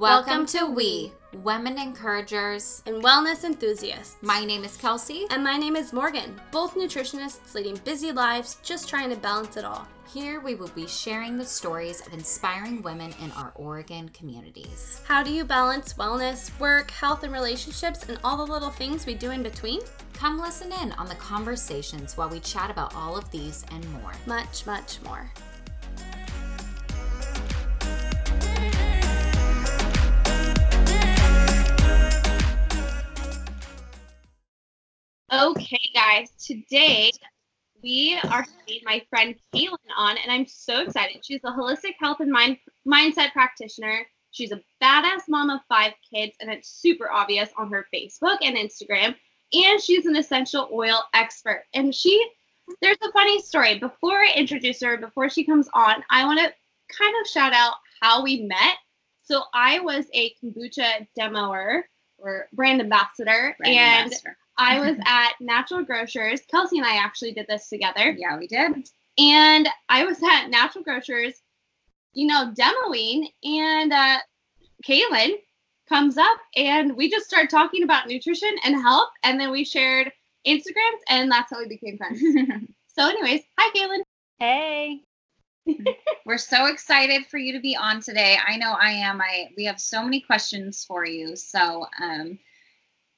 Welcome to We, Women Encouragers. and wellness enthusiasts. My name is Kelsey. and my name is Morgan, both nutritionists leading busy lives, just trying to balance it all. Here we will be sharing the stories of inspiring women in our Oregon communities. How do you balance wellness, work, health, and relationships, and all the little things we do in between? Come listen in on the conversations while we chat about all of these and more. Much, much more. Okay, guys, today we are having my friend Caitlin on, and I'm so excited. She's a holistic health and mind mindset practitioner. She's a badass mom of five kids, and it's super obvious on her Facebook and Instagram. And she's an essential oil expert. And she, there's a funny story. Before I introduce her, before she comes on, I want to kind of shout out how we met. So I was a kombucha demoer or brand ambassador, Brand and ambassador. I was at Natural Grocers. Kelsey and I actually did this together. Yeah, we did. And I was at Natural Grocers, you know, demoing, and uh, Kaylin comes up and we just started talking about nutrition and health. And then we shared Instagrams, and that's how we became friends. so, anyways, hi, Kaylin. Hey. We're so excited for you to be on today. I know I am. I we have so many questions for you. So, um,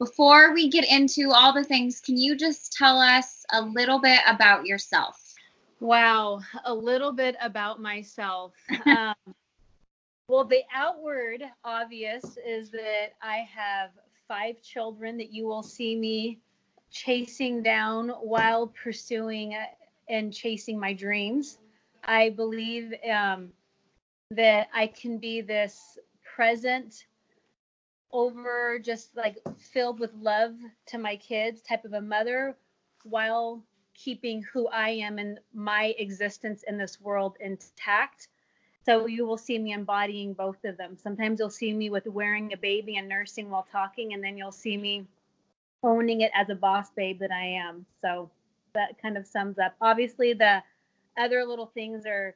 before we get into all the things, can you just tell us a little bit about yourself? Wow, a little bit about myself. Um, well, the outward obvious is that I have five children that you will see me chasing down while pursuing uh, and chasing my dreams. I believe um, that I can be this present, over just like filled with love to my kids type of a mother while keeping who I am and my existence in this world intact. So you will see me embodying both of them. Sometimes you'll see me with wearing a baby and nursing while talking, and then you'll see me owning it as a boss babe that I am. So that kind of sums up. Obviously, the other little things are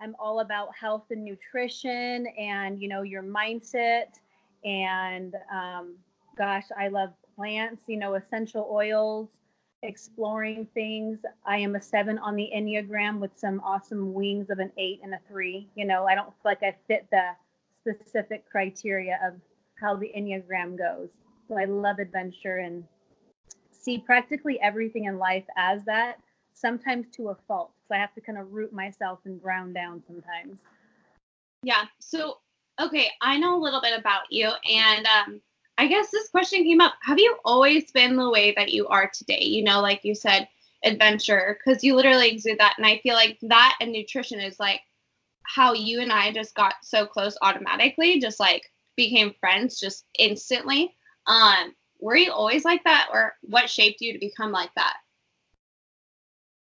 I'm all about health and nutrition and you know your mindset and um, gosh, I love plants, you know, essential oils, exploring things. I am a seven on the Enneagram with some awesome wings of an eight and a three. You know, I don't feel like I fit the specific criteria of how the Enneagram goes. So I love adventure and see practically everything in life as that, sometimes to a fault. So I have to kind of root myself and ground down sometimes. Yeah. So, okay, I know a little bit about you, and um, I guess this question came up. Have you always been the way that you are today? You know, like you said, adventure, because you literally exude that. And I feel like that and nutrition is like how you and I just got so close automatically, just like became friends just instantly. Um, were you always like that, or what shaped you to become like that?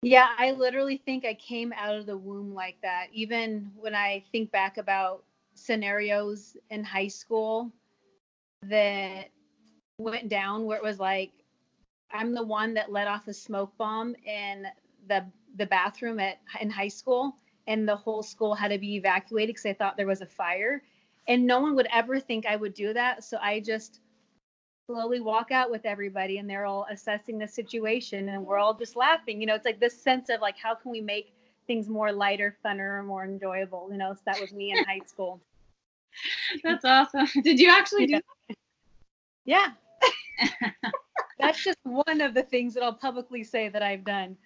Yeah, I literally think I came out of the womb like that. Even when I think back about scenarios in high school that went down where it was like I'm the one that let off a smoke bomb in the the bathroom at in high school and the whole school had to be evacuated because they thought there was a fire. And no one would ever think I would do that so I just slowly walk out with everybody and they're all assessing the situation and we're all just laughing. You know it's like this sense of like how can we make things more lighter funner more enjoyable you know so that was me in high school That's awesome. Did you actually do Yeah. That's just one of the things that I'll publicly say that I've done.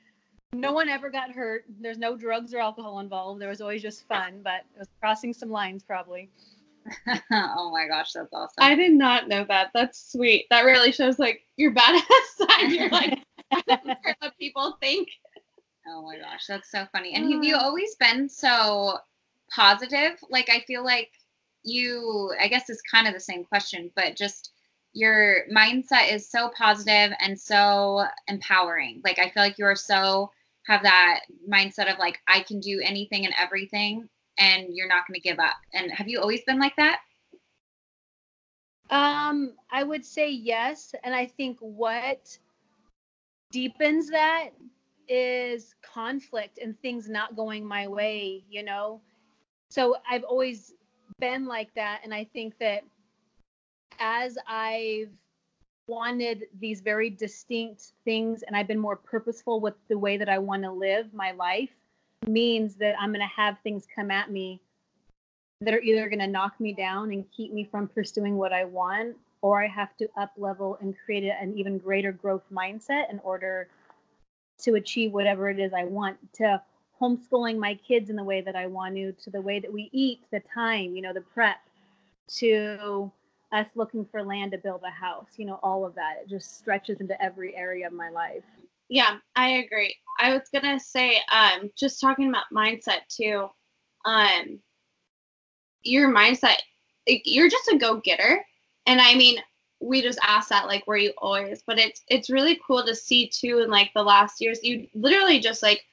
No one ever got hurt. There's no drugs or alcohol involved. There was always just fun, but it was crossing some lines probably. oh my gosh, that's awesome. I did not know that. That's sweet. That really shows like your badass side. You're like, I don't care what people think. Oh my gosh, that's so funny. And have you Uh. always been so positive? Like I feel like you I guess it's kind of the same question, but just your mindset is so positive and so empowering. Like I feel like you are so have that mindset of like I can do anything and everything and you're not going to give up. And have you always been like that? Um, I would say yes, and I think what deepens that is conflict and things not going my way, you know. So I've always been like that. And I think that as I've wanted these very distinct things and I've been more purposeful with the way that I want to live my life, means that I'm going to have things come at me that are either going to knock me down and keep me from pursuing what I want, or I have to up level and create an even greater growth mindset in order to achieve whatever it is I want to homeschooling my kids in the way that I want to, to the way that we eat, the time, you know, the prep, to us looking for land to build a house, you know, all of that. It just stretches into every area of my life. Yeah, I agree. I was gonna say, um, just talking about mindset too. Um, your mindset, you're just a go-getter, and I mean, we just asked that like, were you always? But it's it's really cool to see too. In like the last years, you literally just like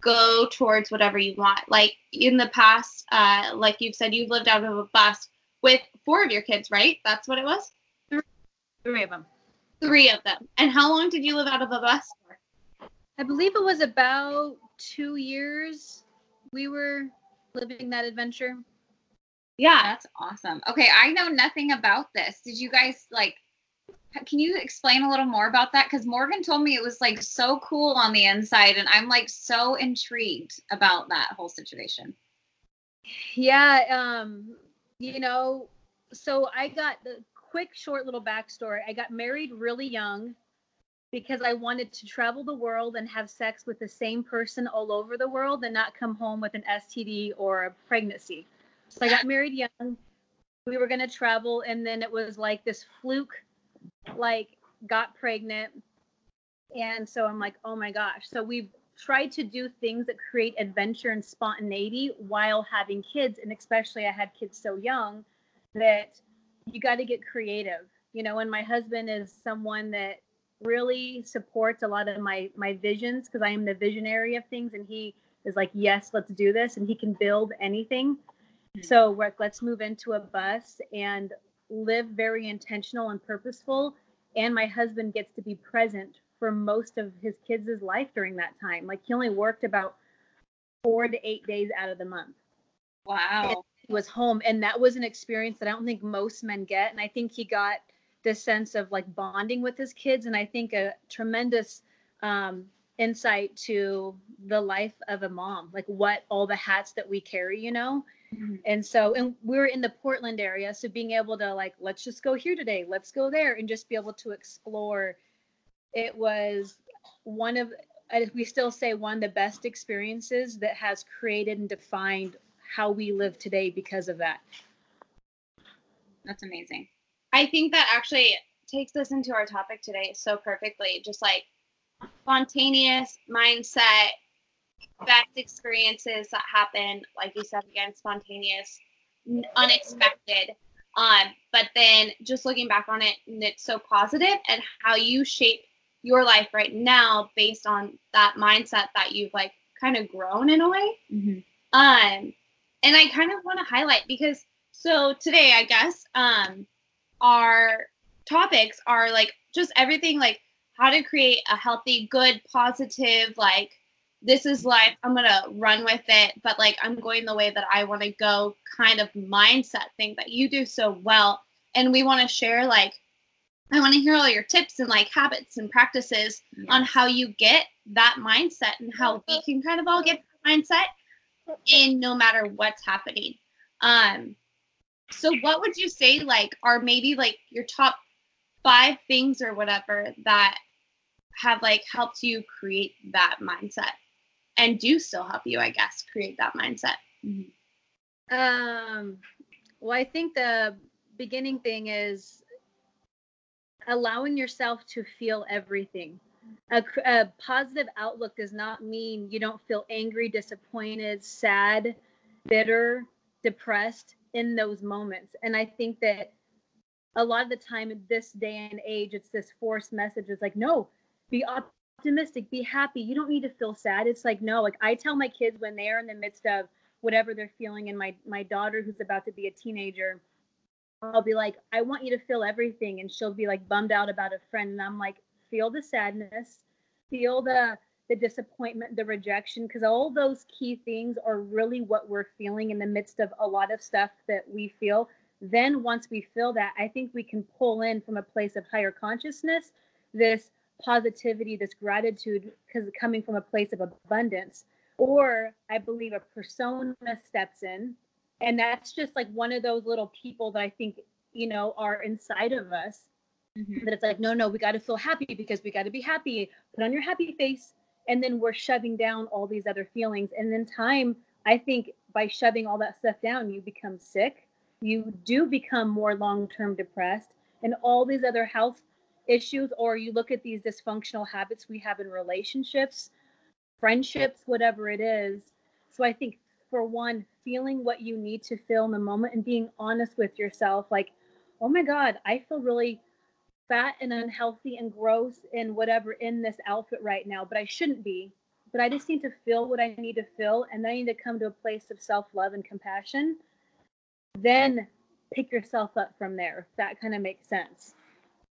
go towards whatever you want. Like in the past, uh, like you've said, you've lived out of a bus with four of your kids, right? That's what it was. Three of them. Three of them. And how long did you live out of a bus for? I believe it was about two years we were living that adventure. Yeah. That's awesome. Okay, I know nothing about this. Did you guys like can you explain a little more about that cuz Morgan told me it was like so cool on the inside and I'm like so intrigued about that whole situation. Yeah, um you know, so I got the quick short little backstory. I got married really young because I wanted to travel the world and have sex with the same person all over the world and not come home with an STD or a pregnancy. So I got married young. We were to travel, and then it was like this fluke, like, got pregnant. And so I'm like, oh my gosh. So we've tried to do things that create adventure and spontaneity while having kids. And especially, I had kids so young that you got to get creative, you know. And my husband is someone that really supports a lot of my my visions because I am the visionary of things, and he is like, yes, let's do this, and he can build anything. So we're let's move into a bus and live very intentional and purposeful. And my husband gets to be present for most of his kids' life during that time. Like he only worked about four to eight days out of the month. Wow. He was home. And that was an experience that I don't think most men get. And I think he got this sense of like bonding with his kids. And I think a tremendous um, insight to the life of a mom, like what all the hats that we carry, you know? Mhm. And so, and we're in the Portland area. So being able to like, let's just go here today, let's go there, and just be able to explore. It was one of, as we still say, one of the best experiences that has created and defined how we live today because of that. That's amazing. I think that actually takes us into our topic today so perfectly. Just like spontaneous mindset, best experiences that happen, like you said again, spontaneous, unexpected. Um, but then just looking back on it, and it's so positive and how you shape your life right now based on that mindset that you've like kind of grown in a way. Mm-hmm. Um, and I kind of want to highlight because so today, I guess, um, our topics are like just everything like how to create a healthy, good, positive, like this is life. I'm gonna run with it, but like I'm going the way that I want to go kind of mindset thing that you do so well. And we want to share like I want to hear all your tips and like habits and practices on how you get that mindset and how we can kind of all get that mindset in no matter what's happening. Um, so what would you say like are maybe like your top five things or whatever that have like helped you create that mindset and do still help you, I guess, create that mindset? Um, well, I think the beginning thing is allowing yourself to feel everything. A, a positive outlook does not mean you don't feel angry, disappointed, sad, bitter, depressed in those moments. And I think that a lot of the time in this day and age, it's this forced message. It's like, no, be optimistic, be happy. You don't need to feel sad. It's like, no, like I tell my kids when they are in the midst of whatever they're feeling, and my my daughter who's about to be a teenager, I'll be like, I want you to feel everything, and she'll be like bummed out about a friend, and I'm like, feel the sadness, feel the the disappointment, the rejection, because all those key things are really what we're feeling in the midst of a lot of stuff that we feel. Then, once we feel that, I think we can pull in from a place of higher consciousness this positivity, this gratitude, because coming from a place of abundance. Or I believe a persona steps in, and that's just like one of those little people that I think, you know, are inside of us. Mhm. That it's like, no, no, we got to feel happy because we got to be happy. Put on your happy face and then we're shoving down all these other feelings and then time i think by shoving all that stuff down you become sick you do become more long-term depressed and all these other health issues or you look at these dysfunctional habits we have in relationships friendships whatever it is so i think for one feeling what you need to feel in the moment and being honest with yourself like oh my god i feel really fat and unhealthy and gross and whatever in this outfit right now, but I shouldn't be. But I just need to feel what I need to feel, and I need to come to a place of self love and compassion. Then pick yourself up from there. If that kind of makes sense.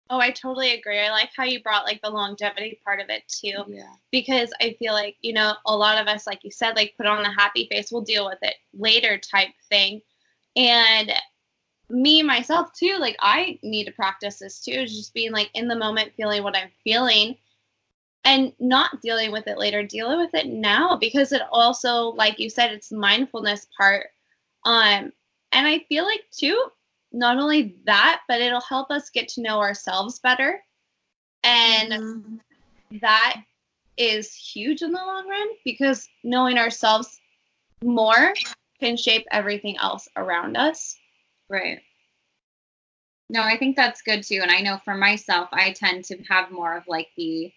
Oh, I totally agree. I like how you brought like the longevity part of it too. Yeah. because I feel like, you know, a lot of us, like you said, like put on the happy face, we'll deal with it later type thing. And me, myself, too, like I need to practice this too, is just being like in the moment, feeling what I'm feeling and not dealing with it later, dealing with it now because it also, like you said, it's mindfulness part. Um, and I feel like too, not only that, but it'll help us get to know ourselves better. And mm-hmm. that is huge in the long run because knowing ourselves more can shape everything else around us. Right. No, I think that's good too. And I know for myself, I tend to have more of like the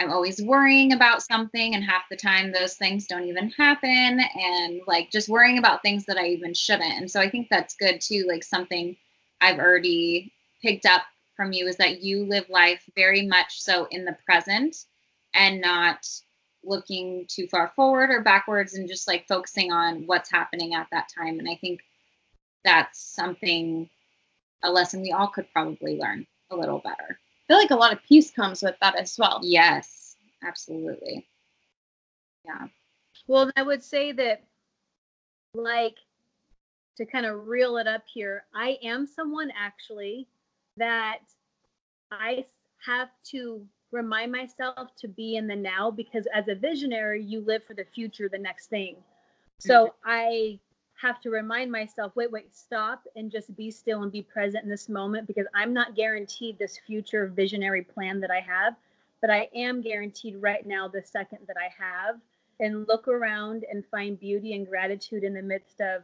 I'm always worrying about something, and half the time those things don't even happen, and like just worrying about things that I even shouldn't. And so I think that's good too. Like something I've already picked up from you is that you live life very much so in the present and not looking too far forward or backwards and just like focusing on what's happening at that time. And I think that's something a lesson we all could probably learn a little better. I feel like a lot of peace comes with that as well. Yes, absolutely. Yeah. Well, I would say that, like, to kind of reel it up here, I am someone actually that I have to remind myself to be in the now because as a visionary, you live for the future, the next thing. So mm-hmm. I have to remind myself wait, wait, stop and just be still and be present in this moment because I'm not guaranteed this future visionary plan that I have, but I am guaranteed right now the second that I have and look around and find beauty and gratitude in the midst of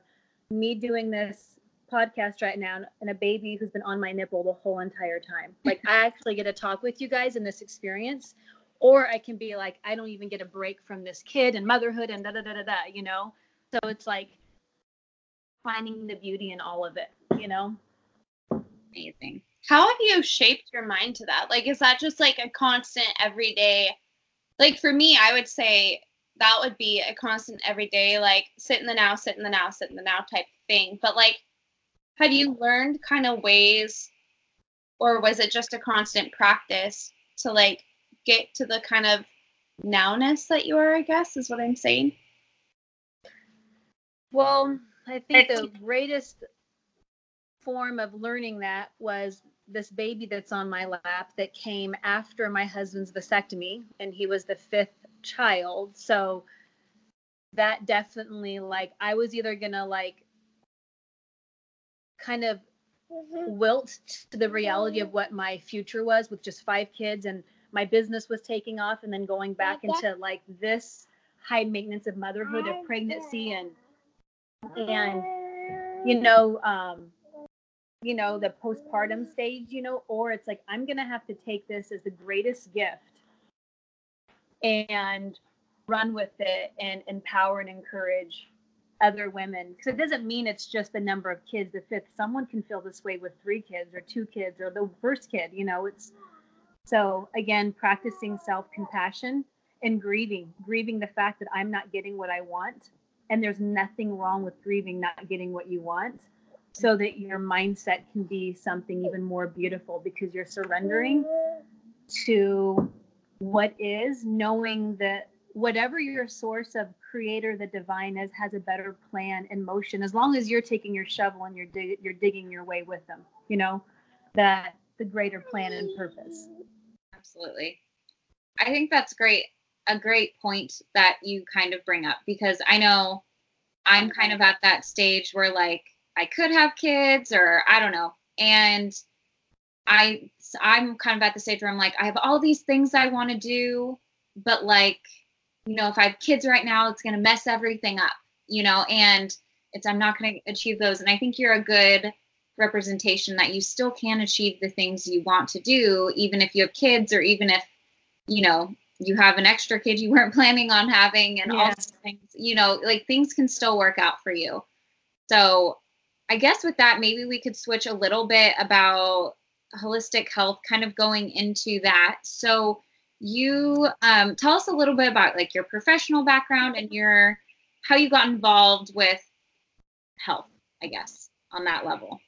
me doing this podcast right now and a baby who's been on my nipple the whole entire time. Like I actually get to talk with you guys in this experience. Or I can be like, I don't even get a break from this kid and motherhood and da da da da da, you know? So it's like finding the beauty in all of it, you know? Amazing. How have you shaped your mind to that? Like, is that just like a constant everyday? Like, for me, I would say that would be a constant everyday, like, sit in the now, sit in the now, sit in the now type thing. But, like, had you learned kind of ways, or was it just a constant practice to, like, get to the kind of nowness that you are, I guess, is what I'm saying? Well, I think the greatest form of learning that was this baby that's on my lap that came after my husband's vasectomy, and he was the fifth child. So that definitely, like, I was either gonna, like, kind of wilt to the reality of what my future was with just five kids and my business was taking off and then going back into like this high maintenance of motherhood of pregnancy and and you know um you know the postpartum stage you know or it's like i'm gonna have to take this as the greatest gift and run with it and empower and encourage other women. Because it doesn't mean it's just the number of kids. The fifth someone can feel this way with three kids or two kids or the first kid you know it's so again practicing self-compassion and grieving grieving the fact that i'm not getting what i want and there's nothing wrong with grieving not getting what you want so that your mindset can be something even more beautiful because you're surrendering to what is, knowing that whatever your source of creator, the divine is, has a better plan in motion. As long as you're taking your shovel and you're dig- you're digging your way with them, you know, that the greater plan and purpose. Absolutely. I think that's great. A great point that you kind of bring up because I know I'm kind of at that stage where like I could have kids or I don't know. And I I'm kind of at the stage where I'm like I have all these things I want to do, but like you know if I have kids right now it's going to mess everything up, you know, and it's I'm not going to achieve those and I think you're a good representation that you still can achieve the things you want to do even if you have kids or even if you know you have an extra kid you weren't planning on having and all Yeah. of things you know like things can still work out for you. So i guess with that maybe we could switch a little bit about holistic health kind of going into that. So you um, tell us a little bit about like your professional background and your how you got involved with health i guess on that level.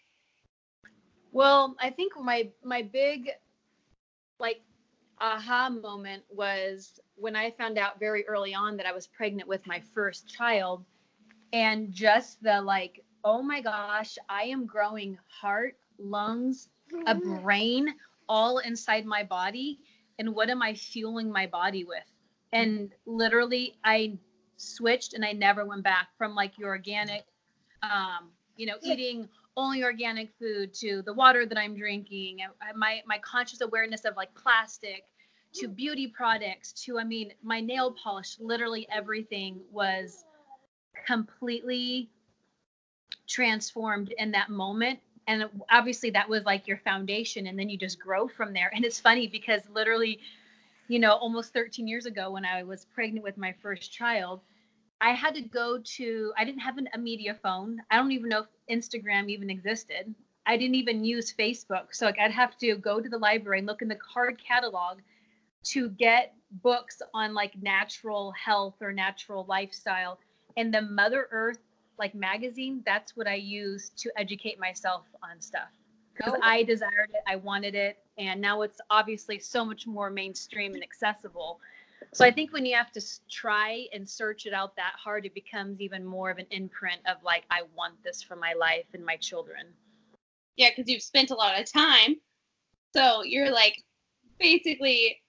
Well, I think my my big like aha moment was when I found out very early on that I was pregnant with my first child. And just the like oh my gosh, I am growing heart, lungs, a brain all inside my body. And what am I fueling my body with? And literally I switched and I never went back from like your organic um you know eating only organic food to the water that I'm drinking, my my conscious awareness of like plastic to mm. beauty products to I mean my nail polish, literally everything was completely transformed in that moment. And obviously that was like your foundation and then you just grow from there. And it's funny because literally, you know, almost 13 years ago when I was pregnant with my first child, I had to go to, I didn't have an, a media phone. I don't even know if Instagram even existed. I didn't even use Facebook. So like I'd have to go to the library and look in the card catalog to get books on like natural health or natural lifestyle. And the Mother Earth like magazine, that's what I use to educate myself on stuff. Because Oh. I desired it, I wanted it, and now it's obviously so much more mainstream and accessible. So I think when you have to try and search it out that hard, it becomes even more of an imprint of like, I want this for my life and my children. Yeah, because you've spent a lot of time. So you're like basically,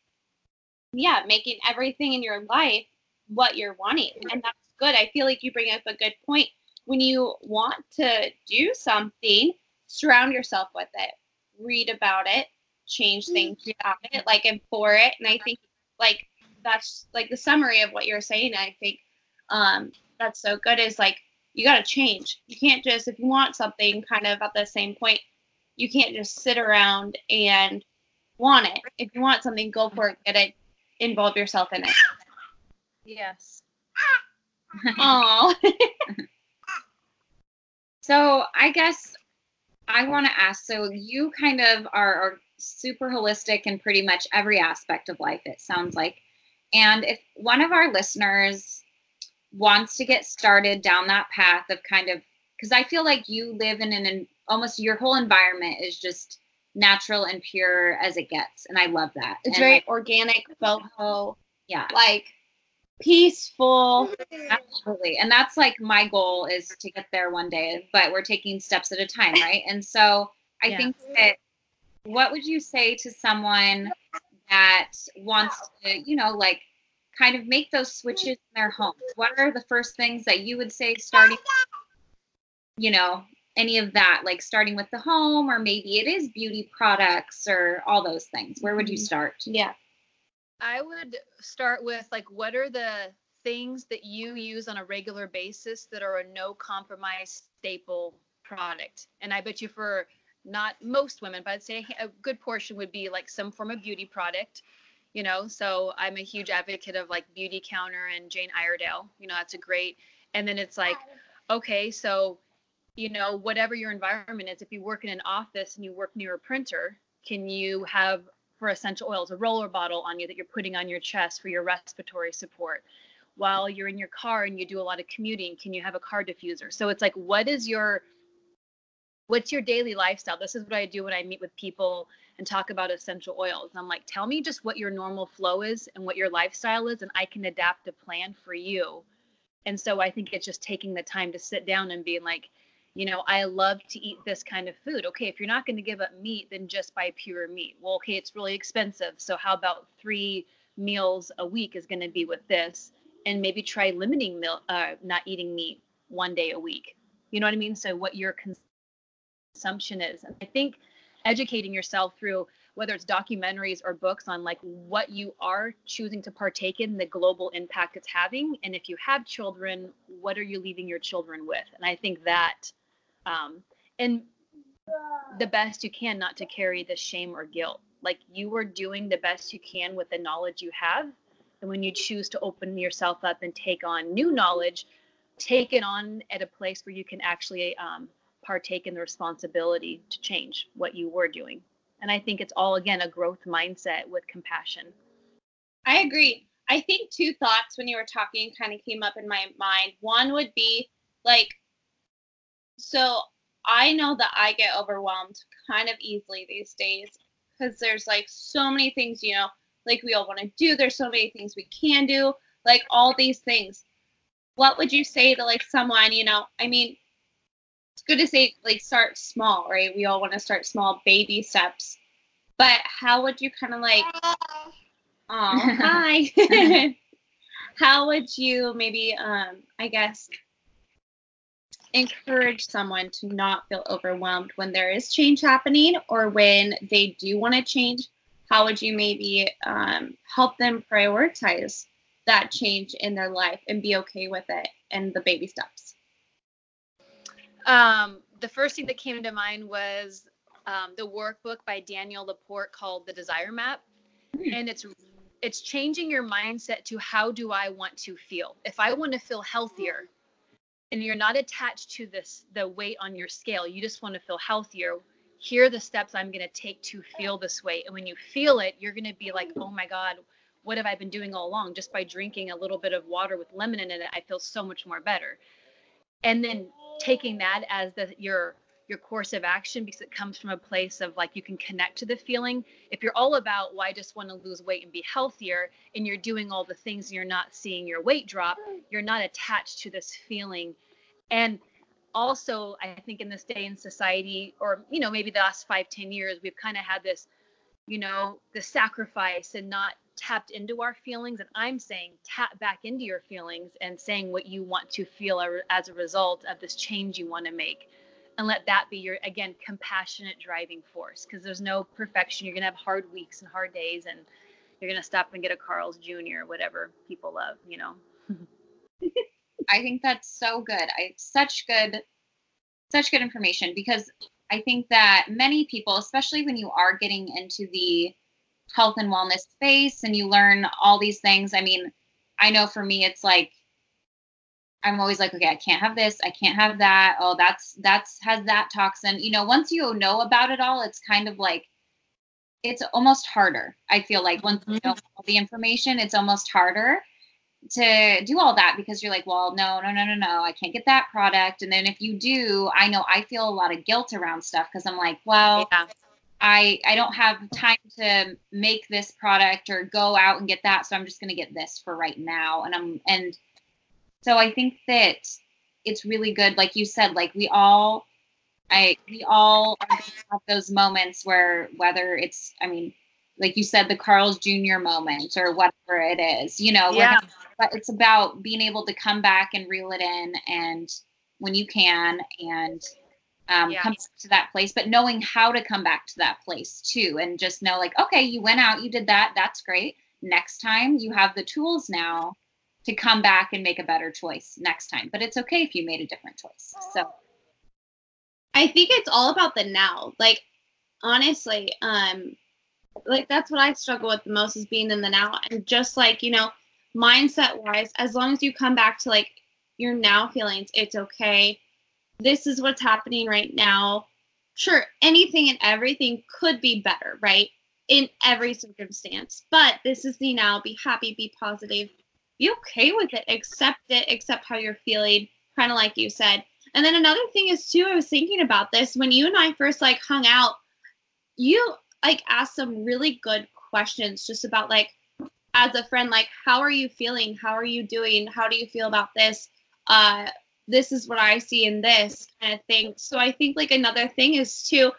yeah, making everything in your life what you're wanting. And that's good. I feel like you bring up a good point. When you want to do something, surround yourself with it, read about it, change things mm. about it, like, and for it. And I think, like, that's like the summary of what you're saying. I think um, that's so good is like, you got to change. You can't just, if you want something kind of at the same point, you can't just sit around and want it. If you want something, go for it, get it, involve yourself in it. Yes. Oh, So I guess I want to ask. So you kind of are, are super holistic in pretty much every aspect of life. It sounds like. And if one of our listeners wants to get started down that path of kind of, because I feel like you live in an, an almost your whole environment is just natural and pure as it gets, and I love that. it's And, very like, organic, boho, yeah. like peaceful. Absolutely. And that's like my goal is to get there one day, but we're taking steps at a time, right? And so I Yeah. think that what would you say to someone that wants to, you know, like kind of make those switches in their home? What are the first things that you would say starting, you know, any of that, like starting with the home, or maybe it is beauty products or all those things? Where would you mm-hmm. start? Yeah. I would start with like, what are the things that you use on a regular basis that are a no compromise staple product? And I bet you for not most women, but I'd say a good portion would be like some form of beauty product. You know, so I'm a huge advocate of like Beautycounter and Jane Iredale. You know, that's a great. And then it's like, okay, so you know, whatever your environment is, if you work in an office and you work near a printer, can you have for essential oils a roller bottle on you that you're putting on your chest for your respiratory support? While you're in your car and you do a lot of commuting, can you have a car diffuser? So it's like, what is your what's your daily lifestyle? This is what I do when I meet with people and talk about essential oils. I'm like, tell me just what your normal flow is and what your lifestyle is, and I can adapt a plan for you. And so I think it's just taking the time to sit down and being like, you know, I love to eat this kind of food. Okay, if you're not going to give up meat, then just buy pure meat. Well, okay, it's really expensive. So how about three meals a week is going to be with this? And maybe try limiting meal, uh, not eating meat one day a week. You know what I mean? So what your consumption is. And I think educating yourself through whether it's documentaries or books on like what you are choosing to partake in the global impact it's having and if you have children what are you leaving your children with and i think that um, and the best you can not to carry the shame or guilt like you are doing the best you can with the knowledge you have and when you choose to open yourself up and take on new knowledge take it on at a place where you can actually um, partake in the responsibility to change what you were doing and i think it's all again a growth mindset with compassion I agree. I think two thoughts when you were talking kind of came up in my mind. One would be like, so I know that I get overwhelmed kind of easily these days because there's like so many things, you know, like we all want to do. There's so many things we can do, like all these things. What would you say to like someone, you know, I mean, it's good to say like start small, right? We all want to start small baby steps. But how would you kind of like Oh, hi. How would you maybe, um, I guess, encourage someone to not feel overwhelmed when there is change happening or when they do want to change? How would you maybe um, help them prioritize that change in their life and be okay with it and the baby steps? Um, the first thing that came to mind was um, the workbook by Danielle LaPorte called The Desire Map. And it's it's changing your mindset to how do I want to feel? If I want to feel healthier and you're not attached to this the weight on your scale, you just want to feel healthier. Here are the steps I'm going to take to feel this way. And when you feel it, you're going to be like, "Oh my god, what have I been doing all along? Just by drinking a little bit of water with lemon in it, I feel so much more better." And then taking that as the your your course of action because it comes from a place of like you can connect to the feeling. If you're all about, well, I just want to lose weight and be healthier, and you're doing all the things and you're not seeing your weight drop, you're not attached to this feeling. And also, I think in this day in society, or, you know, maybe the last five, ten years, we've kind of had this, you know, the sacrifice and not tapped into our feelings. And I'm saying tap back into your feelings and saying what you want to feel as a result of this change you want to make and let that be your again compassionate driving force because there's no perfection you're going to have hard weeks and hard days and you're going to stop and get a carl's jr whatever people love you know I think that's so good. I such good such good information because I think that many people, especially when you are getting into the health and wellness space and you learn all these things, I mean, I know for me it's like I'm always like, okay, I can't have this, I can't have that. Oh, that's that's has that toxin. You know, once you know about it all, it's kind of like it's almost harder. I feel like once you know mm-hmm. all the information, it's almost harder to do all that because you're like, well, no, no, no, no, no, I can't get that product. And then if you do, I know I feel a lot of guilt around stuff because I'm like, well, yeah. I I don't have time to make this product or go out and get that, so I'm just gonna get this for right now. And I'm and so I think that it's really good, like you said, like we all, I we all have those moments where whether it's, I mean, like you said, the Carl's Jr. moment or whatever it is, you know, yeah. but it's about being able to come back and reel it in and when you can and um, yeah. come to that place, but knowing how to come back to that place too, and just know like, okay, you went out, you did that, that's great. Next time you have the tools now to come back and make a better choice next time. But it's okay if you made a different choice. So I think it's all about the now. Like honestly, um like that's what I struggle with the most is being in the now and just like, you know, mindset wise, as long as you come back to like your now feelings, it's okay. This is what's happening right now. Sure, anything and everything could be better, right? In every circumstance. But this is the now. Be happy, be positive, be okay with it, accept it, accept how you're feeling, kind of like you said. And then another thing is too, I was thinking about this when you and I first like hung out, you like asked some really good questions just about like as a friend, like how are you feeling? How are you doing? How do you feel about this? Uh this is what I see in this kind of thing. So I think like another thing is to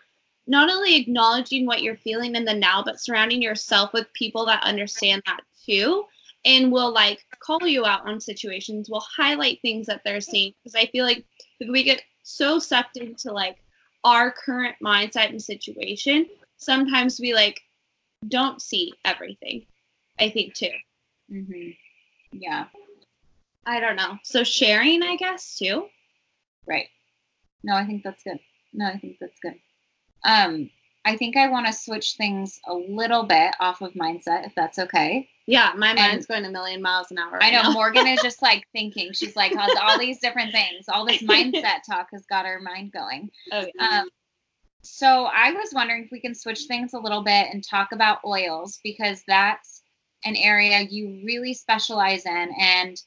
not only acknowledging what you're feeling in the now, but surrounding yourself with people that understand that too and will like call you out on situations, will highlight things that they're seeing. Because I feel like we get so sucked into like our current mindset and situation, sometimes we like don't see everything. I think too. Mm-hmm. Yeah. I don't know. So sharing, I guess, too. Right. No, I think that's good. No, I think that's good. Um, I think I want to switch things a little bit off of mindset, if that's okay. Yeah, my mind's going a million miles an hour. I know now. Morgan is just like thinking. She's like, has all these different things. All this mindset talk has got her mind going. Oh, yeah. Um, so I was wondering if we can switch things a little bit and talk about oils because that's an area you really specialize in, and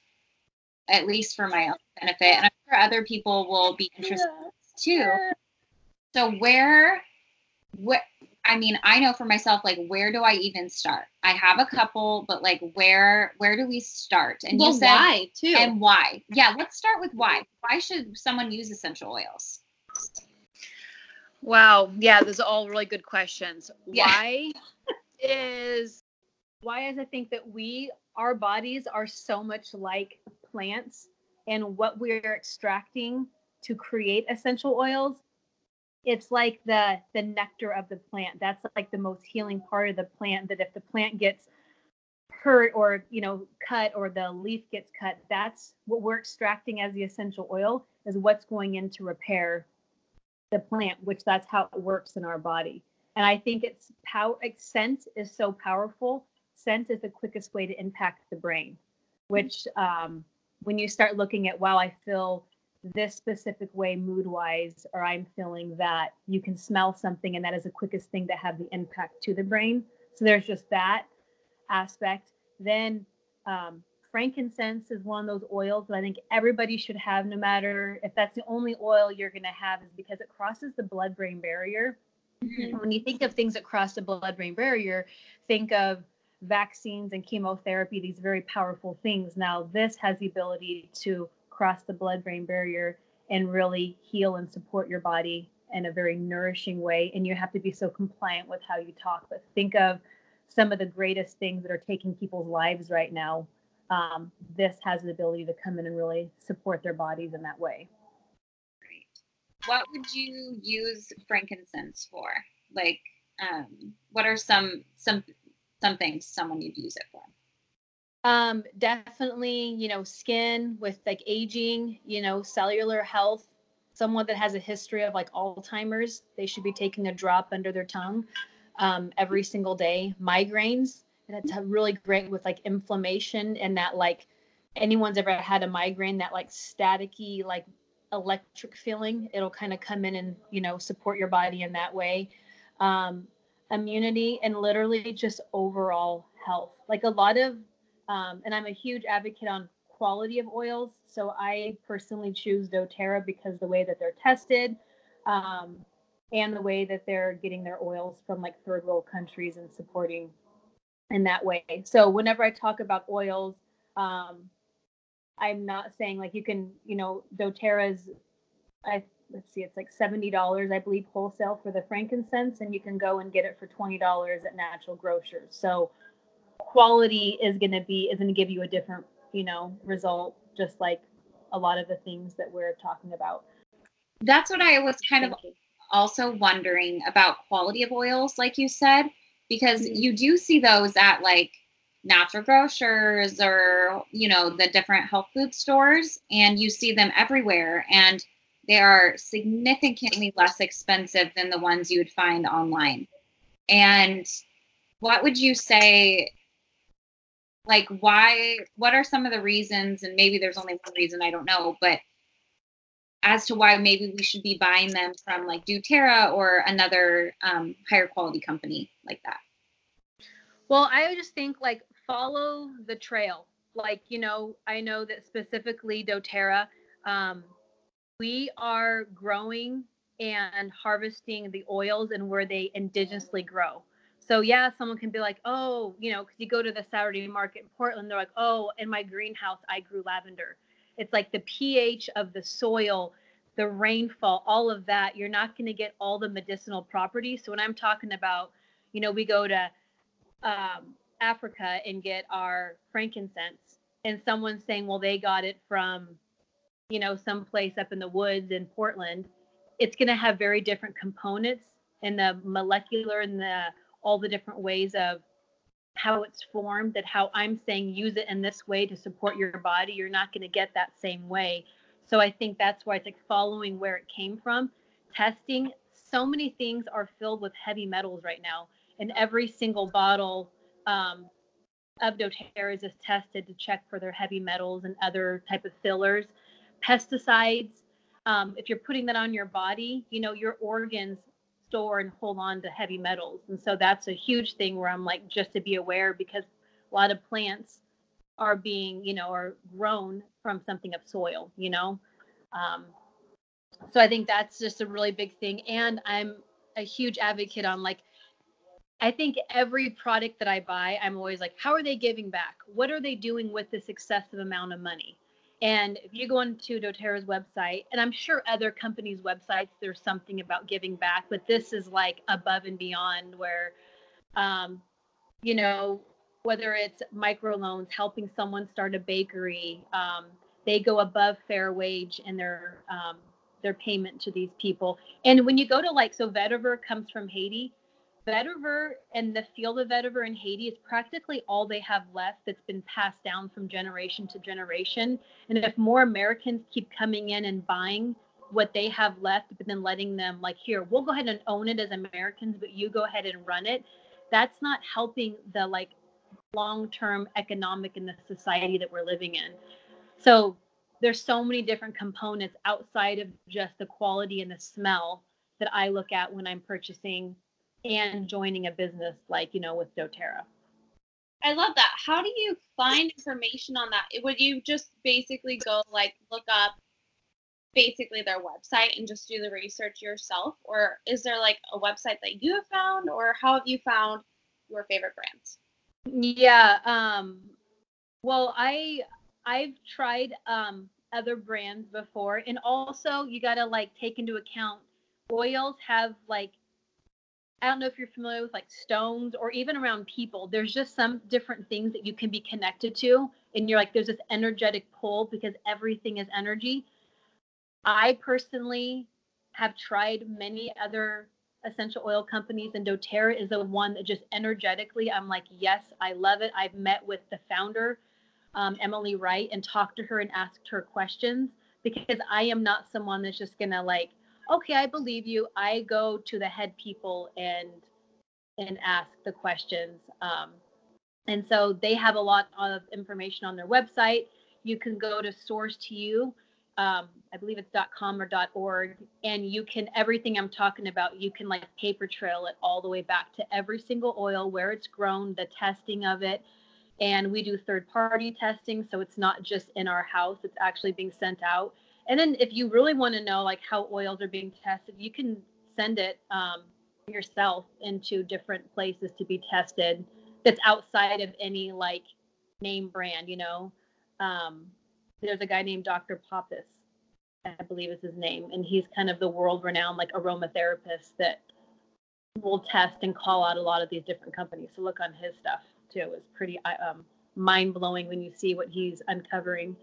at least for my own benefit, and I'm sure other people will be interested too. So where, what? I mean, I know for myself, like, where do I even start? I have a couple, but like, where, where do we start? And well, you said, why too? and why? Yeah, let's start with why. Why should someone use essential oils? Wow. Yeah, those are all really good questions. Yeah. Why is why is I think that we our bodies are so much like plants and what we're extracting to create essential oils it's like the the nectar of the plant. That's like the most healing part of the plant that if the plant gets hurt or you know cut or the leaf gets cut that's what we're extracting as the essential oil is what's going in to repair the plant which that's how it works in our body. And i think it's power scent is so powerful. Scent is the quickest way to impact the brain which um, when you start looking at wow i feel this specific way mood wise or i'm feeling that you can smell something and that is the quickest thing to have the impact to the brain. So there's just that aspect. Then um, frankincense is one of those oils that i think everybody should have no matter if that's the only oil you're going to have is because it crosses the blood brain barrier Mhm. when you think of things that cross the blood brain barrier think of vaccines and chemotherapy these very powerful things. Now this has the ability to cross the blood brain barrier and really heal and support your body in a very nourishing way. And you have to be so compliant with how you talk. But think of some of the greatest things that are taking people's lives right now. Um, this has the ability to come in and really support their bodies in that way. Great. What would you use frankincense for? Like, um, what are some some some things someone you'd use it for? Um, definitely, you know, skin with like aging, you know, cellular health. Someone that has a history of like Alzheimer's, they should be taking a drop under their tongue um, every single day. Migraines, it's really great with like inflammation and that like anyone's ever had a migraine, that like staticky, like electric feeling. It'll kind of come in and you know support your body in that way. Um, immunity and literally just overall health. Like a lot of um, and I'm a huge advocate on quality of oils. So I personally choose doTERRA because the way that they're tested um, and the way that they're getting their oils from like third world countries and supporting in that way. So whenever I talk about oils, um, I'm not saying like you can, you know, doTERRA's, I let's see, it's like seventy dollars, I believe, wholesale for the frankincense, and you can go and get it for twenty dollars at natural grocers. So quality is going to be is going to give you a different you know result just like a lot of the things that we're talking about That's what I was kind of you. also wondering about quality of oils, like you said, because Mhm. you do see those at like natural grocers or you know the different health food stores, and you see them everywhere, and they are significantly less expensive than the ones you would find online. And what would you say? Like, why? What are some of the reasons? And maybe there's only one reason I don't know, but as to why maybe we should be buying them from like doTERRA or another um, higher quality company like that. well i just think like follow the trail like you know i know that specifically doterra um, we are growing and harvesting the oils and where they indigenously grow. So yeah, someone can be like, oh, you know, because you go to the Saturday market in Portland, they're like, oh, in my greenhouse I grew lavender. It's like the pH of the soil, the rainfall, all of that. You're not going to get all the medicinal properties. So when I'm talking about, you know, we go to um, Africa and get our frankincense, and someone's saying, well, they got it from, you know, someplace up in the woods in Portland. It's going to have very different components in the molecular and the all the different ways of how it's formed that how i'm saying use it in this way to support your body. You're not going to get that same way. So i think that's why it's like following where it came from testing. So many things are filled with heavy metals right now and every single bottle um, of doterra is tested to check for their heavy metals and other type of fillers pesticides um, if you're putting that on your body you know your organs store and hold on to heavy metals. And so that's a huge thing where I'm like, just to be aware because a lot of plants are being, you know, are grown from something of soil, you know. Um, so I think that's just a really big thing. And I'm a huge advocate on like, I think every product that I buy, I'm always like, how are they giving back? What are they doing with this excessive amount of money? And if you go onto doTERRA's website, and I'm sure other companies' websites, there's something about giving back, but this is like above and beyond where, um, you know, whether it's microloans, helping someone start a bakery, um, they go above fair wage in their um, their payment to these people. And when you go to like, so Vetiver comes from Haiti, vetiver and the field of vetiver in Haiti is practically all they have left that's been passed down from generation to generation. And if more Americans keep coming in and buying what they have left, but then letting them like, here, we'll go ahead and own it as Americans, but you go ahead and run it. That's not helping the like long-term economic and the society that we're living in. So there's so many different components outside of just the quality and the smell that I look at when I'm purchasing and joining a business like you know with doterra. I love that. How do you find information on that? Would you just basically go like look up basically their website and just do the research yourself? Or is there like a website that you have found? Or how have you found your favorite brands? Yeah um well i i've tried um other brands before. And also you got to like take into account oils have like I don't know if you're familiar with like stones or even around people. There's just some different things that you can be connected to. And you're like, there's this energetic pull because everything is energy. I personally have tried many other essential oil companies, and doTERRA is the one that just energetically, I'm like, yes, I love it. I've met with the founder, um, Emily Wright, and talked to her and asked her questions because I am not someone that's just gonna like okay, I believe you. I go to the head people and and ask the questions. Um, and so they have a lot of information on their website. You can go to source to you. Um, I believe it's .com or .org, and you can everything I'm talking about. You can like paper trail it all the way back to every single oil, where it's grown, the testing of it, and we do third party testing, so it's not just in our house; it's actually being sent out. And then if you really want to know like how oils are being tested, you can send it um, yourself into different places to be tested that's outside of any like name brand, you know. Um, there's a guy named Dr. Pappas, I believe is his name, and he's kind of the world renowned like aromatherapist that will test and call out a lot of these different companies. So look on his stuff too. It's pretty um, mind blowing when you see what he's uncovering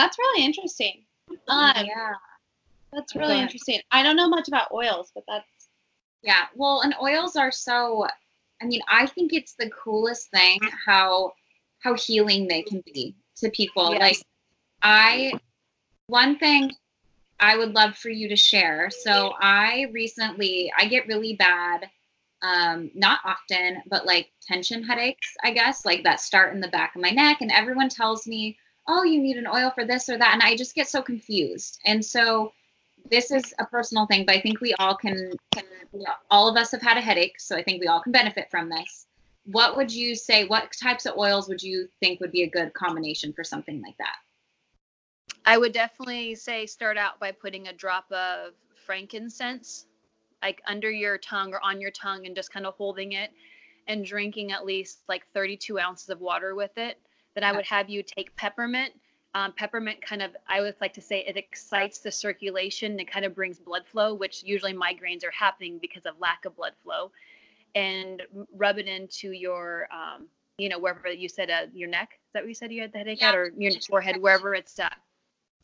that's really interesting. Um, yeah. That's really interesting. I don't know much about oils, but that's yeah. Well, and oils are so. I mean, I think it's the coolest thing how how healing they can be to people. Yes. Like, I one thing I would love for you to share. So I recently I get really bad um not often but like tension headaches i guess like that start in the back of my neck and everyone tells me oh, you need an oil for this or that. And I just get so confused. And so this is a personal thing, but I think we all can, can all of us have had a headache. So I think we all can benefit from this. What would you say? What types of oils would you think would be a good combination for something like that? I would definitely say start out by putting a drop of frankincense like under your tongue or on your tongue and just kind of holding it and drinking at least like 32 ounces of water with it. Then I would have you take peppermint. Um, peppermint kind of, I would like to say, it excites the circulation and kind of brings blood flow, which usually migraines are happening because of lack of blood flow. And rub it into your, um, you know, wherever you said uh, your neck. Is that what you said you had the headache Yeah. at, or your forehead, wherever it's at?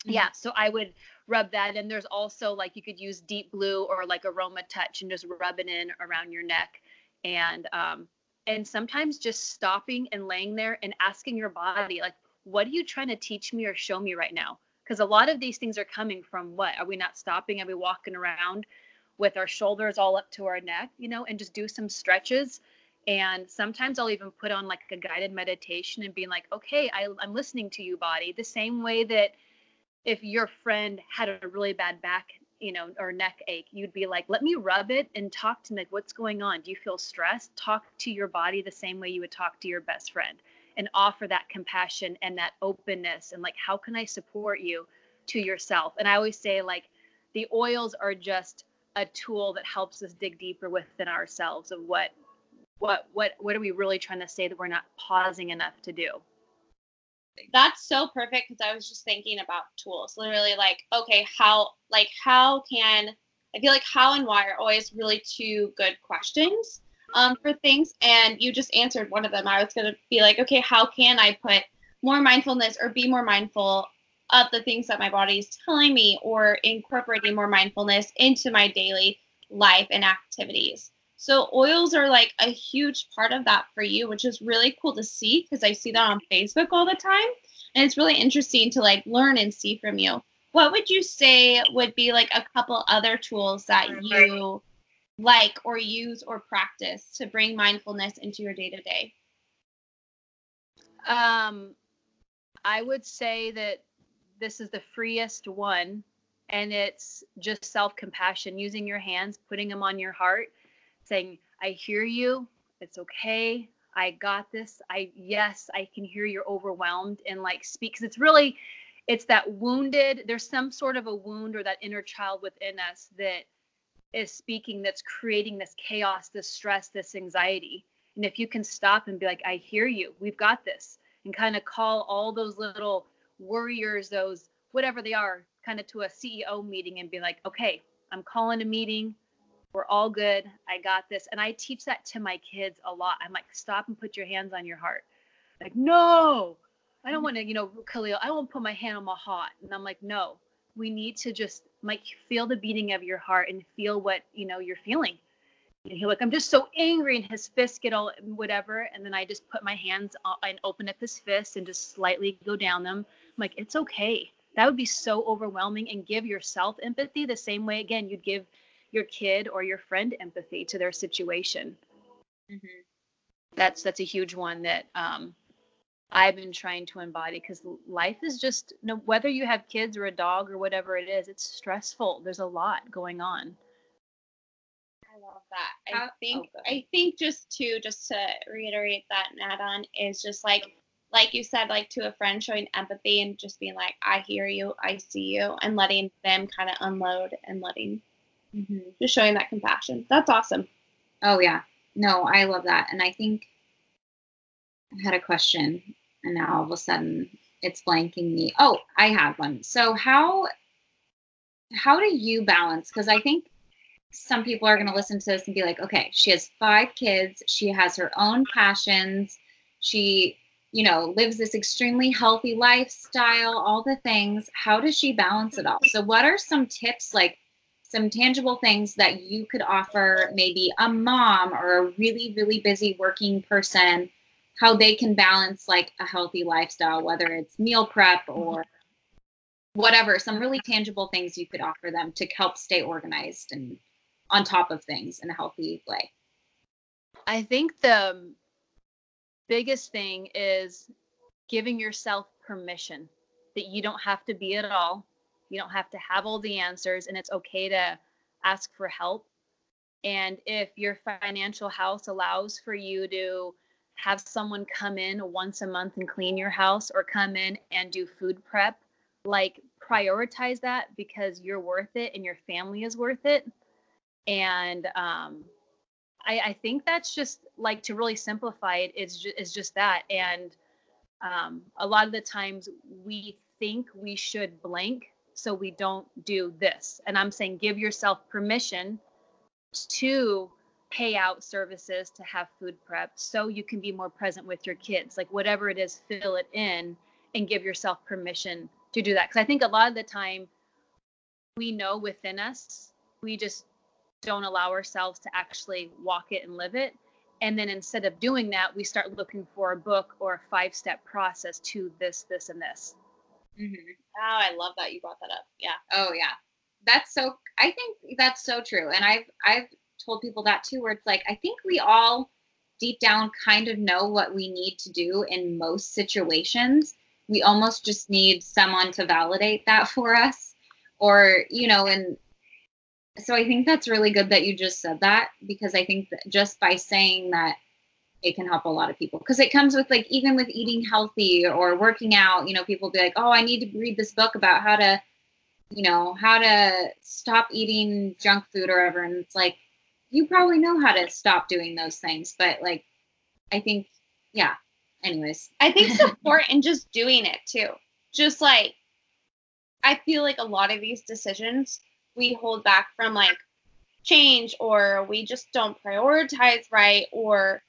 Mhm. Yeah. So I would rub that and there's also like you could use deep blue or like AromaTouch and just rub it in around your neck and um and sometimes just stopping and laying there and asking your body like what are you trying to teach me or show me right now? Because a lot of these things are coming from what? Are we not stopping? Are we walking around with our shoulders all up to our neck you know and just do some stretches? And sometimes i'll even put on like a guided meditation and being like okay I, i'm listening to you body. The same way that if your friend had a really bad back, you know, or neck ache, you'd be like, let me rub it and talk to me. Like, what's going on? Do you feel stressed? Talk to your body the same way you would talk to your best friend and offer that compassion and that openness and like, how can I support you to yourself? And I always say, like, the oils are just a tool that helps us dig deeper within ourselves of what what what what are we really trying to say that we're not pausing enough to do That's so perfect because I was just thinking about tools. Literally, like, okay, how, like, how can I feel like how and why are always really two good questions um, for things, and you just answered one of them. I was gonna be like, okay, how can I put more mindfulness or be more mindful of the things that my body is telling me, or incorporating more mindfulness into my daily life and activities. So oils are like a huge part of that for you, which is really cool to see because I see that on Facebook all the time. And it's really interesting to like learn and see from you. What would you say would be like a couple other tools that you like or use or practice to bring mindfulness into your day to day? Um, I would say that this is the freest one, and it's just self compassion, using your hands, putting them on your heart, saying, I hear you. It's okay. I got this. I, yes, I can hear you're overwhelmed and like speak. Cause it's really, it's that wounded, there's some sort of a wound or that inner child within us that is speaking that's creating this chaos, this stress, this anxiety. And if you can stop and be like, I hear you, we've got this, and kind of call all those little warriors, those whatever they are, kind of to a CEO meeting and be like, okay, I'm calling a meeting. We're all good. I got this. And I teach that to my kids a lot. I'm like, stop and put your hands on your heart. Like, no, I don't want to, you know, Khalil, I won't put my hand on my heart. And I'm like, no, we need to just like feel the beating of your heart and feel what, you know, you're feeling. And he's like, I'm just so angry, and his fists get all whatever. And then I just put my hands on, and open up his fists and just slightly go down them. I'm like, it's okay. That would be so overwhelming. And give yourself empathy the same way, again, you'd give your kid or your friend empathy to their situation. Mhm. That's that's a huge one that um, I've been trying to embody because life is just no whether you have kids or a dog or whatever it is, it's stressful. There's a lot going on. I love that. I How- think oh, I think just to just to reiterate that and add on is just like like you said, like to a friend showing empathy and just being like, I hear you, I see you, and letting them kind of unload and letting Mhm. just showing that compassion. That's awesome. Oh yeah. No, I love that. And I think I had a question and now all of a sudden it's blanking me. Oh, I have one. So how how do you balance because I think some people are going to listen to this and be like, "Okay, she has 5 kids, she has her own passions, she, you know, lives this extremely healthy lifestyle, all the things. How does she balance it all?" So what are some tips like some tangible things that you could offer maybe a mom or a really really busy working person how they can balance like a healthy lifestyle whether it's meal prep mm-hmm. or whatever some really tangible things you could offer them to help stay organized and on top of things in a healthy way I think the biggest thing is giving yourself permission that you don't have to be it all. You don't have to have all the answers, and it's okay to ask for help. And if your financial house allows for you to have someone come in once a month and clean your house or come in and do food prep like prioritize that because you're worth it and your family is worth it and um I, I think that's just like to really simplify it is ju- is just that and um, a lot of the times we think we should blank so we don't do this. And i'm saying give yourself permission to pay out services to have food prep so you can be more present with your kids. Like whatever it is fill it in and give yourself permission to do that. Because i think a lot of the time we know within us we just don't allow ourselves to actually walk it and live it. And then instead of doing that we start looking for a book or a five step process to this this and this hmm Oh, I love that you brought that up. Yeah. Oh yeah. That's so I think that's so true. And I've I've told people that too where it's like I think we all deep down kind of know what we need to do in most situations. We almost just need someone to validate that for us or you know and so I think that's really good that you just said that because I think that just by saying that it can help a lot of people. Because it comes with like even with eating healthy or working out you know people be like oh i need to read this book about how to you know how to stop eating junk food or whatever. And it's like you probably know how to stop doing those things but like i think yeah. Anyways. I think support and just doing it too. Just like I feel like a lot of these decisions we hold back from like change or we just don't prioritize right or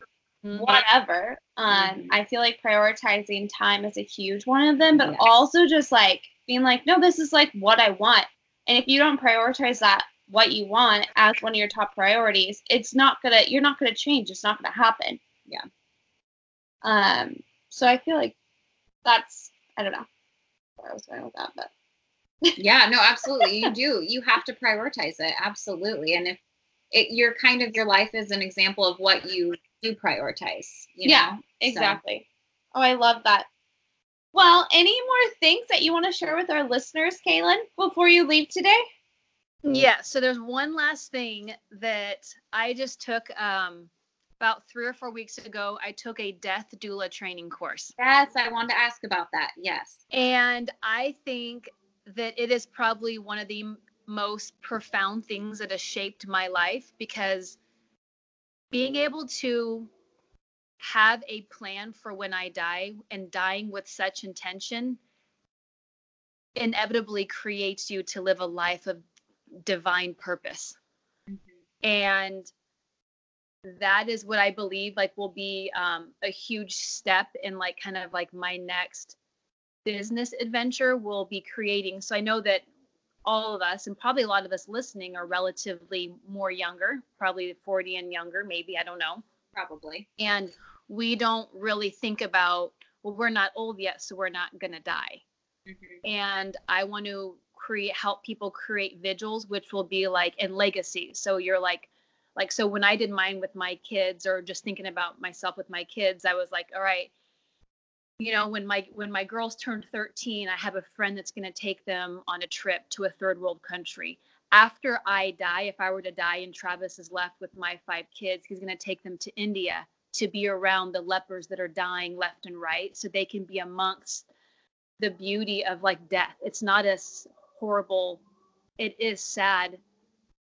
whatever. Um Mhm. I feel like prioritizing time is a huge one of them, but also just like being like, no, this is like what I want. And if you don't prioritize that what you want as one of your top priorities, it's not gonna you're not gonna change. It's not gonna happen. Yeah. Um so I feel like that's I don't know where I was going with that, but yeah no absolutely you do you have to prioritize it absolutely and if it your kind of your life is an example of what you do prioritize you Yeah, know? So- Exactly. Oh, I love that. Well, any more things that you want to share with our listeners, Kaylin, before you leave today? Yeah, so there's one last thing that I just took um, about three or four weeks ago. I took a death doula training course. yes i wanted to ask about that yes And I think that it is probably one of the m- most profound things that has shaped my life because being able to have a plan for when I die and dying with such intention inevitably creates you to live a life of divine purpose. And that is what I believe like will be um, a huge step in like kind of like my next business adventure will be creating. So I know that all of us and probably a lot of us listening are relatively more younger, probably 40 and younger, maybe, I don't know. probably And we don't really think about, well, we're not old yet, so we're not going to die. Mhm. And I want to create, help people create vigils, which will be like, and legacies. So you're like, like, so when I did mine with my kids or just thinking about myself with my kids, I was like, all right, you know when my when my girls turn 13 i have a friend that's going to take them on a trip to a third world country. After i die if i were to die and travis is left with my five kids he's going to take them to india to be around the lepers that are dying left and right so they can be amongst the beauty of like death. It's not as horrible. It is sad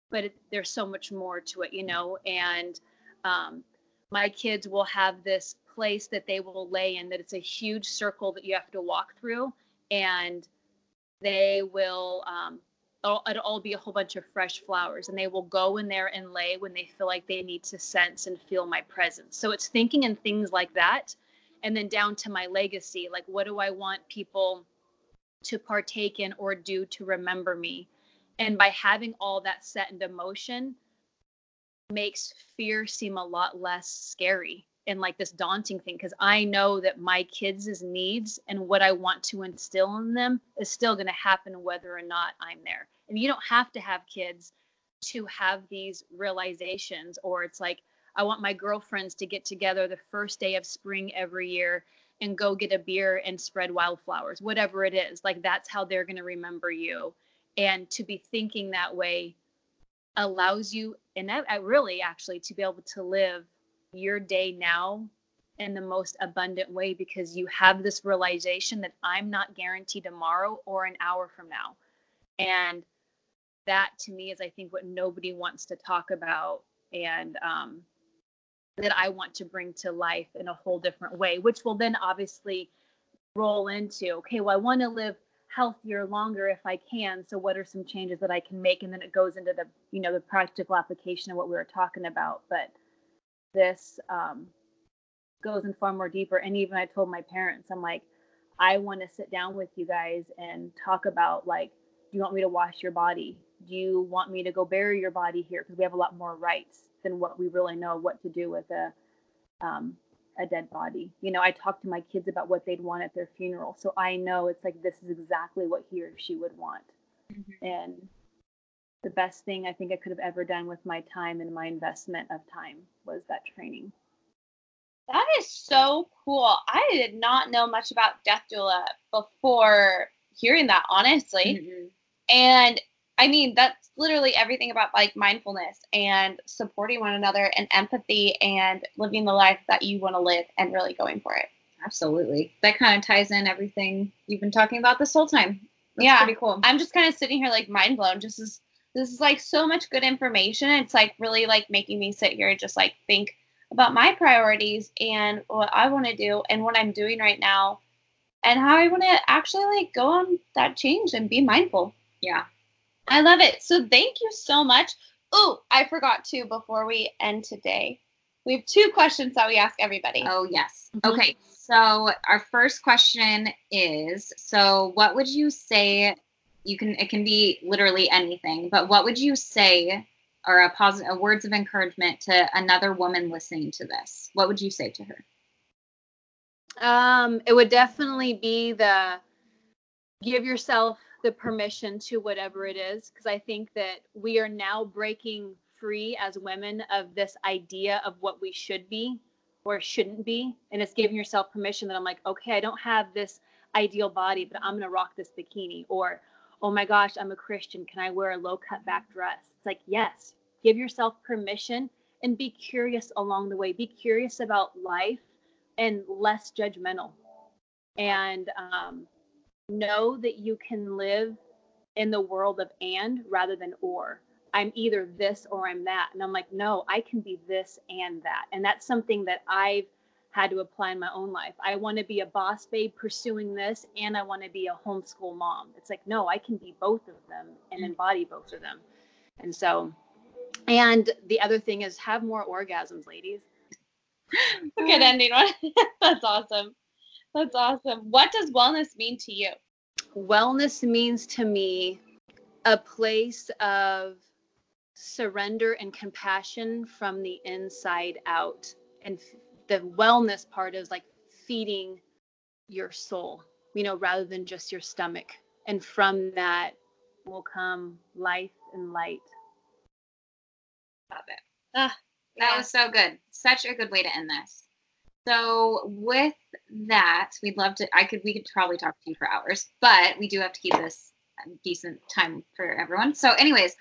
but it, there's so much more to it you know and um, my kids will have this place that they will lay in that it's a huge circle that you have to walk through. And they will um, it'll, it'll all be a whole bunch of fresh flowers. And they will go in there and lay when they feel like they need to sense and feel my presence. So it's thinking in things like that. And then down to my legacy like what do i want people to partake in or do to remember me? And by having all that set into motion makes fear seem a lot less scary and like this daunting thing because I know that my kids' needs and what I want to instill in them is still going to happen whether or not I'm there. And you don't have to have kids to have these realizations, or it's like, I want my girlfriends to get together the first day of spring every year and go get a beer and spread wildflowers, whatever it is. Like, that's how they're going to remember you. And to be thinking that way allows you, and that, I really actually, to be able to live your day now in the most abundant way because you have this realization that I'm not guaranteed tomorrow or an hour from now. And that to me is, I think, what nobody wants to talk about. And um, that I want to bring to life in a whole different way, which will then obviously roll into okay, well, I want to live healthier longer if I can. So what are some changes that I can make? And then it goes into the, you know, the practical application of what we were talking about. But this um, goes in far more deeper. And even I told my parents, I'm like, I want to sit down with you guys and talk about like, do you want me to wash your body? Do you want me to go bury your body here? Because we have a lot more rights than what we really know what to do with a um, a dead body. You know, I talk to my kids about what they'd want at their funeral, so I know it's like this is exactly what he or she would want. Mm-hmm. And the best thing I think I could have ever done with my time and my investment of time was that training. That is so cool. I did not know much about death doula before hearing that, honestly. Mm-hmm. And I mean, that's literally everything about like mindfulness and supporting one another and empathy and living the life that you want to live and really going for it. Absolutely. That kind of ties in everything you've been talking about this whole time. That's yeah. Pretty cool. I'm just kind of sitting here like mind blown. Just as this is like so much good information. It's like really like making me sit here and just like think about my priorities and what I want to do and what I'm doing right now and how I want to actually like go on that change and be mindful. Yeah. I love it. So thank you so much. Oh, I forgot to before we end today. We have two questions that we ask everybody. Oh, yes. Mm-hmm. Okay. So our first question is so what would you say you can it can be literally anything, but what would you say or a positive words of encouragement to another woman listening to this? What would you say to her? Um, it would definitely be the give yourself the permission to whatever it is because i think that we are now breaking free as women of this idea of what we should be or shouldn't be and it's giving yourself permission that i'm like okay i don't have this ideal body but i'm going to rock this bikini or oh my gosh i'm a christian can i wear a low cut back dress it's like yes give yourself permission and be curious along the way be curious about life and less judgmental and um, know that you can live in the world of and rather than or. I'm either this or I'm that. And I'm like, no, I can be this and that. And that's something that I've had to apply in my own life. I want to be a boss babe pursuing this, and I want to be a homeschool mom. It's like, no, I can be both of them and mm. embody both of them. And so, and the other thing is have more orgasms, ladies. Good ending one. that's awesome. That's awesome. What does wellness mean to you? Wellness means to me a place of surrender and compassion from the inside out. And the wellness part is like feeding your soul, you know, rather than just your stomach. And from that will come life and light. Love it. Ah, that yeah. was so good. Such a good way to end this. So with that, we'd love to. I could. We could probably talk to you for hours, but we do have to keep this decent time for everyone. So, anyways,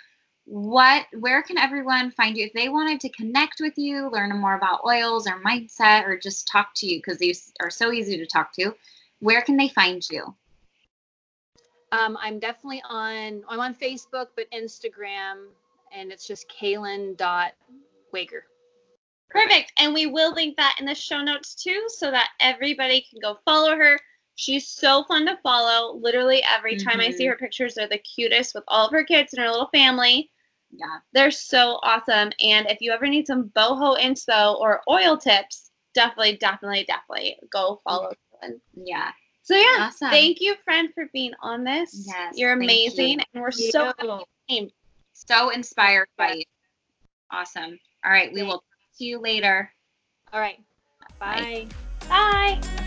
what? Where can everyone find you if they wanted to connect with you, learn more about oils or mindset, or just talk to you because these are so easy to talk to? Where can they find you? Um, I'm definitely on. I'm on Facebook, but Instagram, and it's just Kaylin dot Wager. Perfect. And we will link that in the show notes too so that everybody can go follow her. She's so fun to follow. Literally every mm-hmm. time I see mm-hmm. her pictures, they're the cutest with all of her kids and her little family. Yeah. They're so awesome. And if you ever need some boho inspo or oil tips, definitely, definitely, definitely go follow. Them. Yeah. So yeah, awesome. thank you, friend, for being on this. Yes, you're amazing, you. and we're so so inspired by you. Awesome. All right, we will See you later. All right. Bye. Bye. Bye.